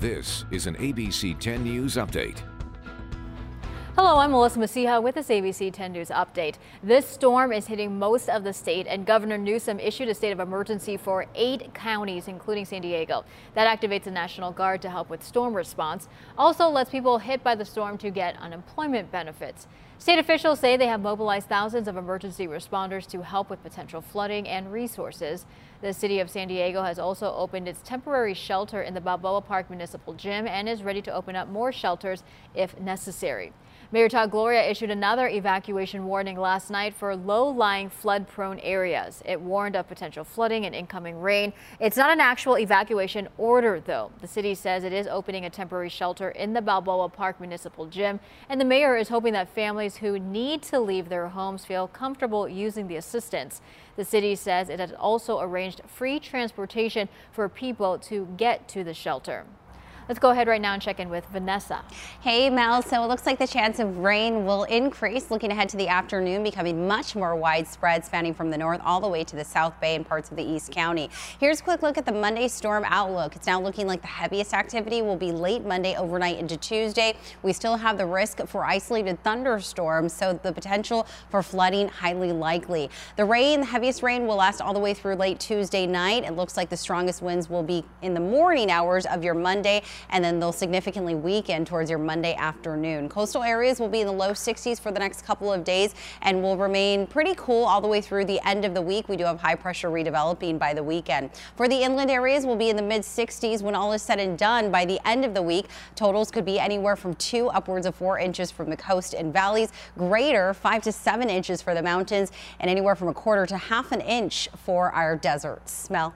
This is an ABC 10 News Update. Hello, I'm Melissa Mecija with this ABC 10 News update. This storm is hitting most of the state, and Governor Newsom issued a state of emergency for eight counties, including San Diego. That activates the National Guard to help with storm response. Also lets people hit by the storm to get unemployment benefits. State officials say they have mobilized thousands of emergency responders to help with potential flooding and resources. The city of San Diego has also opened its temporary shelter in the Balboa Park Municipal Gym and is ready to open up more shelters if necessary. Mayor Todd Gloria issued another evacuation warning last night for low-lying flood-prone areas. It warned of potential flooding and incoming rain. It's not an actual evacuation order, though. The city says it is opening a temporary shelter in the Balboa Park Municipal Gym, and the mayor is hoping that families who need to leave their homes feel comfortable using the assistance. The city says it has also arranged free transportation for people to get to the shelter. Let's go ahead right now and check in with Vanessa. Hey Mel, so it looks like the chance of rain will increase looking ahead to the afternoon, becoming much more widespread, spanning from the north all the way to the South Bay and parts of the East County. Here's a quick look at the Monday storm outlook. It's now looking like the heaviest activity will be late Monday overnight into Tuesday. We still have the risk for isolated thunderstorms, so the potential for flooding highly likely. The rain, the heaviest rain will last all the way through late Tuesday night. It looks like the strongest winds will be in the morning hours of your Monday and then they'll significantly weaken towards your Monday afternoon. Coastal areas will be in the low 60s for the next couple of days and will remain pretty cool all the way through the end of the week. We do have high pressure redeveloping by the weekend. For the inland areas, we'll be in the mid 60s when all is said and done by the end of the week. Totals could be anywhere from two upwards of four inches from the coast and valleys, greater five to seven inches for the mountains, and anywhere from a quarter to half an inch for our deserts. Smell.